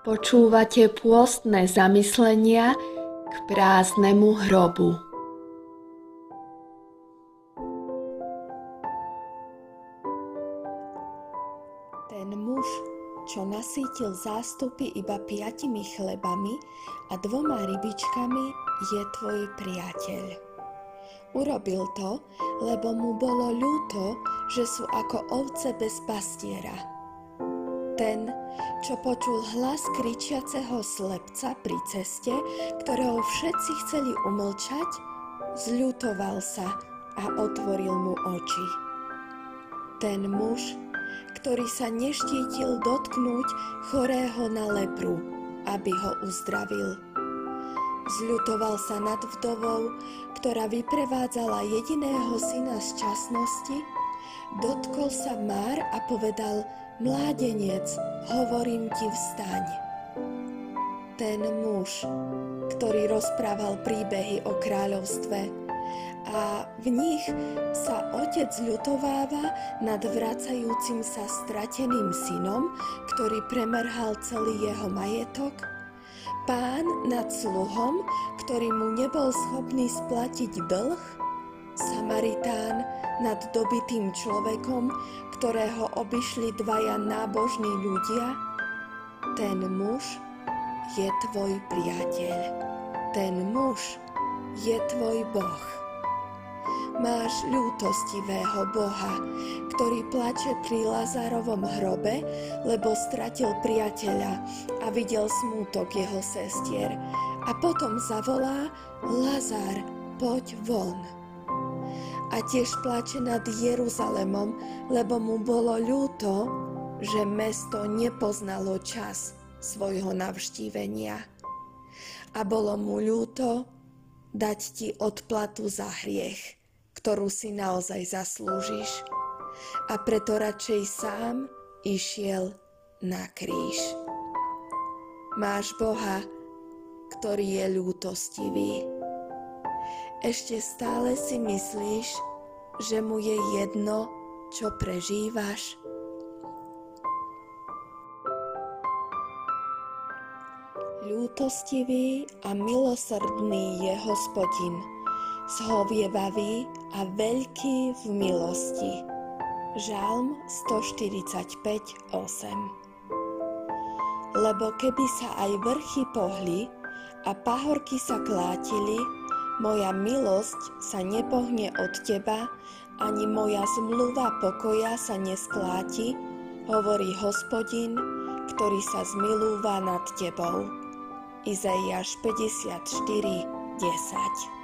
Počúvate pôstne zamyslenia k prázdnemu hrobu. Ten muž, čo nasítil zástupy iba piatimi chlebami a dvoma rybičkami, je tvoj priateľ. Urobil to, lebo mu bolo ľúto, že sú ako ovce bez pastiera ten, čo počul hlas kričiaceho slepca pri ceste, ktorého všetci chceli umlčať, zľutoval sa a otvoril mu oči. Ten muž, ktorý sa neštítil dotknúť chorého na lepru, aby ho uzdravil. Zľutoval sa nad vdovou, ktorá vyprevádzala jediného syna z časnosti, dotkol sa Már a povedal – Mládenec, hovorím ti vstaň. Ten muž, ktorý rozprával príbehy o kráľovstve a v nich sa otec ľutováva nad vracajúcim sa strateným synom, ktorý premerhal celý jeho majetok, pán nad sluhom, ktorý mu nebol schopný splatiť dlh, Samaritán nad dobitým človekom, ktorého obišli dvaja nábožní ľudia, ten muž je tvoj priateľ. Ten muž je tvoj Boh. Máš ľútostivého Boha, ktorý plače pri Lazárovom hrobe, lebo stratil priateľa a videl smútok jeho sestier. A potom zavolá Lazár, poď von a tiež plače nad Jeruzalemom, lebo mu bolo ľúto, že mesto nepoznalo čas svojho navštívenia. A bolo mu ľúto dať ti odplatu za hriech, ktorú si naozaj zaslúžiš. A preto radšej sám išiel na kríž. Máš Boha, ktorý je ľútostivý ešte stále si myslíš, že mu je jedno, čo prežívaš? Ľútostivý a milosrdný je hospodin, zhovievavý a veľký v milosti. Žalm 145.8 Lebo keby sa aj vrchy pohli a pahorky sa klátili, moja milosť sa nepohne od teba, ani moja zmluva pokoja sa neskláti, hovorí hospodin, ktorý sa zmilúva nad tebou. Izaiáš 54, 10